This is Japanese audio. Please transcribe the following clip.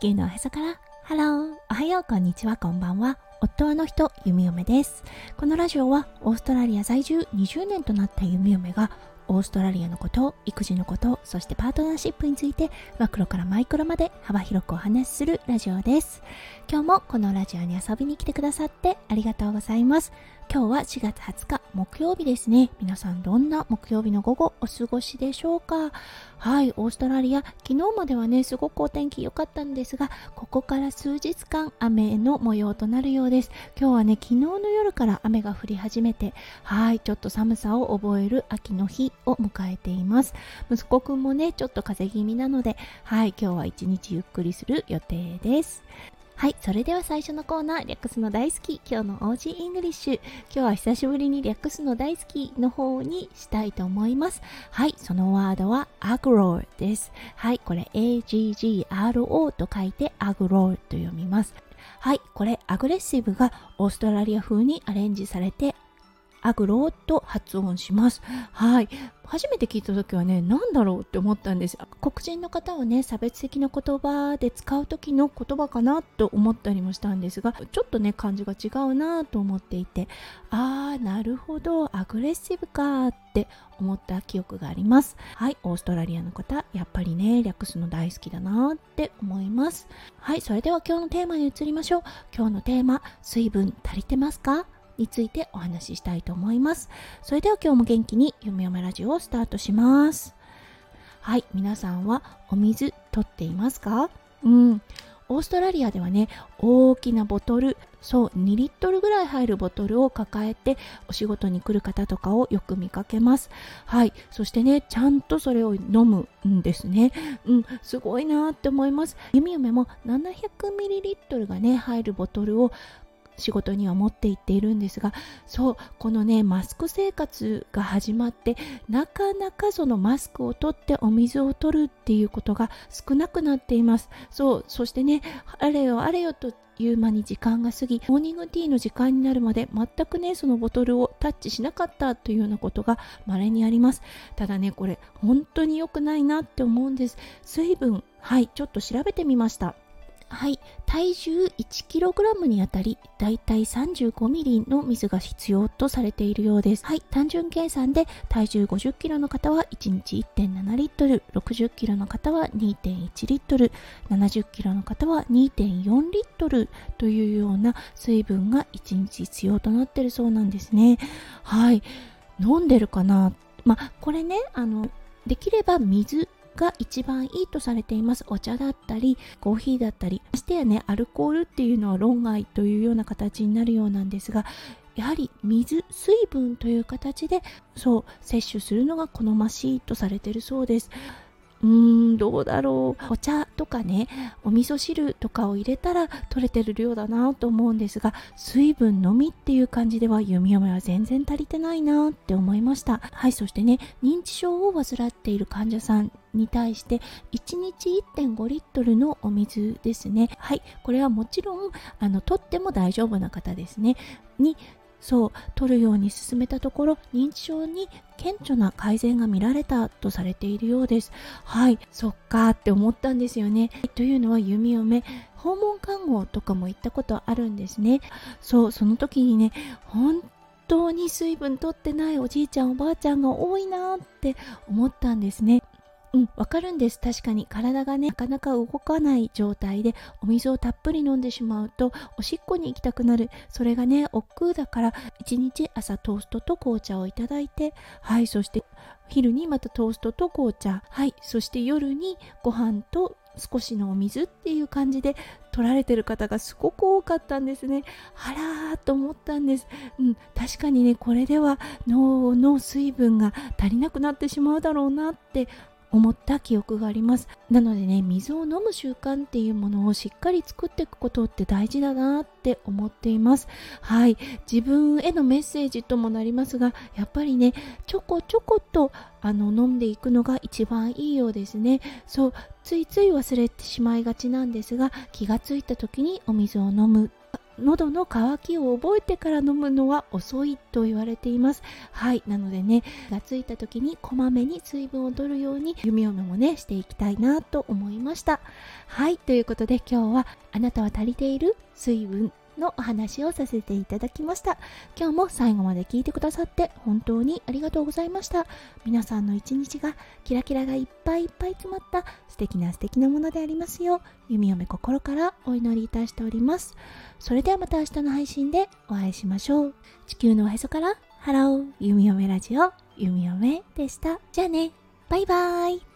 球のおへそから。ハローおはようこんにちは。こんばんは。夫はの人弓嫁です。このラジオはオーストラリア在住20年となった弓嫁がオーストラリアのこと育児のことそしてパートナーシップについてマクロからマイクロまで幅広くお話しするラジオです。今日もこのラジオに遊びに来てくださってありがとうございます。今日は4月20日木曜日ですね。皆さんどんな木曜日の午後お過ごしでしょうか？はいオーストラリア。昨日まではねすごくお天気良かったんですがここから数日間雨の模様となるようです。今日はね昨日の夜から雨が降り始めてはいちょっと寒さを覚える秋の日を迎えています。息子くんもねちょっと風邪気味なのではい今日は一日ゆっくりする予定です。はい、それでは最初のコーナー、略すの大好き、今日の オージーイングリッシュ。今日は久しぶりに略すの大好きの方にしたいと思います。はい、そのワードは agro です。はい、これ AGGRO と書いて agro と読みます。はい、これアグレッシブがオーストラリア風にアレンジされてアグロと発音します。はい。初めて聞いた時はね、何だろうって思ったんです。黒人の方はね、差別的な言葉で使う時の言葉かなと思ったりもしたんですが、ちょっとね、感じが違うなと思っていて、あー、なるほど、アグレッシブかって思った記憶があります。はい、オーストラリアの方、やっぱりね、略すの大好きだなって思います。はい、それでは今日のテーマに移りましょう。今日のテーマ、水分足りてますか？についてお話ししたいと思います。それでは今日も元気に読み読めラジオをスタートします。はい、皆さんはお水取っていますか？うん。オーストラリアではね、大きなボトル、そう、2リットルぐらい入るボトルを抱えてお仕事に来る方とかをよく見かけます。はい。そしてね、ちゃんとそれを飲むんですね。うん、すごいなって思います。ゆみゆめも700ミリリットルがね、入るボトルを仕事には持って行っているんですがそうこのねマスク生活が始まってなかなかそのマスクを取ってお水を取るっていうことが少なくなっています。そうそしてねあれよあれよという間に時間が過ぎモーニングティーの時間になるまで全くねそのボトルをタッチしなかったというようなことが稀にあります。ただねこれ本当に良くないなって思うんです。水分はいちょっと調べてみました。はい、体重 1kg にあたりだいたい 35ml の水が必要とされているようです。はい、単純計算で体重 50kg の方は1日1.7リットル、60kg の方は2.1リットル、70kg の方は2.4リットル。というような水分が1日必要となっているそうなんですね。はい、飲んでるかな？まあ、これね、あの、できれば水が一番いいとされています。お茶だったりコーヒーだったりましてやねアルコールっていうのは論外というような形になるようなんですがやはり水水分という形でそう摂取するのが好ましいとされているそうです。うーんどうだろう。お茶とかねお味噌汁とかを入れたら取れてる量だなと思うんですが水分のみっていう感じでは弓嫁は全然足りてないなって思いました。はいそしてね認知症を患っている患者さんに対して1日1.5リットルのお水ですね。はいこれはもちろんあのとっても大丈夫な方ですね。にそう取るように進めたところ認知症に顕著な改善が見られたとされているようです。はいそっかって思ったんですよね。というのは弓嫁訪問看護とかも行ったことあるんですね。そうその時にね本当に水分取ってないおじいちゃんおばあちゃんが多いなって思ったんですね。うん、わかるんです。確かに体がね、なかなか動かない状態でお水をたっぷり飲んでしまうと、おしっこに行きたくなる。それがね、億劫だから、一日朝トーストと紅茶をいただいて、はい、そして昼にまたトーストと紅茶、はい、そして夜にご飯と少しのお水っていう感じで取られてる方がすごく多かったんですね。あらーと思ったんです。うん、確かにね、これでは脳の水分が足りなくなってしまうだろうなって思った記憶があります。なのでね水を飲む習慣っていうものをしっかり作っていくことって大事だなって思っています。はい。自分へのメッセージともなりますがやっぱりねちょこちょことあの飲んでいくのが一番いいようですね。そうついつい忘れてしまいがちなんですが気がついた時にお水を飲む喉の渇きを覚えてから飲むのは遅いと言われています。はいなのでねがついた時にこまめに水分を取るように弓嫁もねしていきたいなと思いました。はいということで今日はあなたは足りている水分のお話をさせていただきました。今日も最後まで聞いてくださって本当にありがとうございました。皆さんの一日がキラキラがいっぱいいっぱい詰まった素敵な素敵なものでありますよう弓嫁心からお祈りいたしております。それではまた明日の配信でお会いしましょう。地球のおへそからハロー弓嫁ラジオ弓嫁でした。じゃあね。バイバーイ。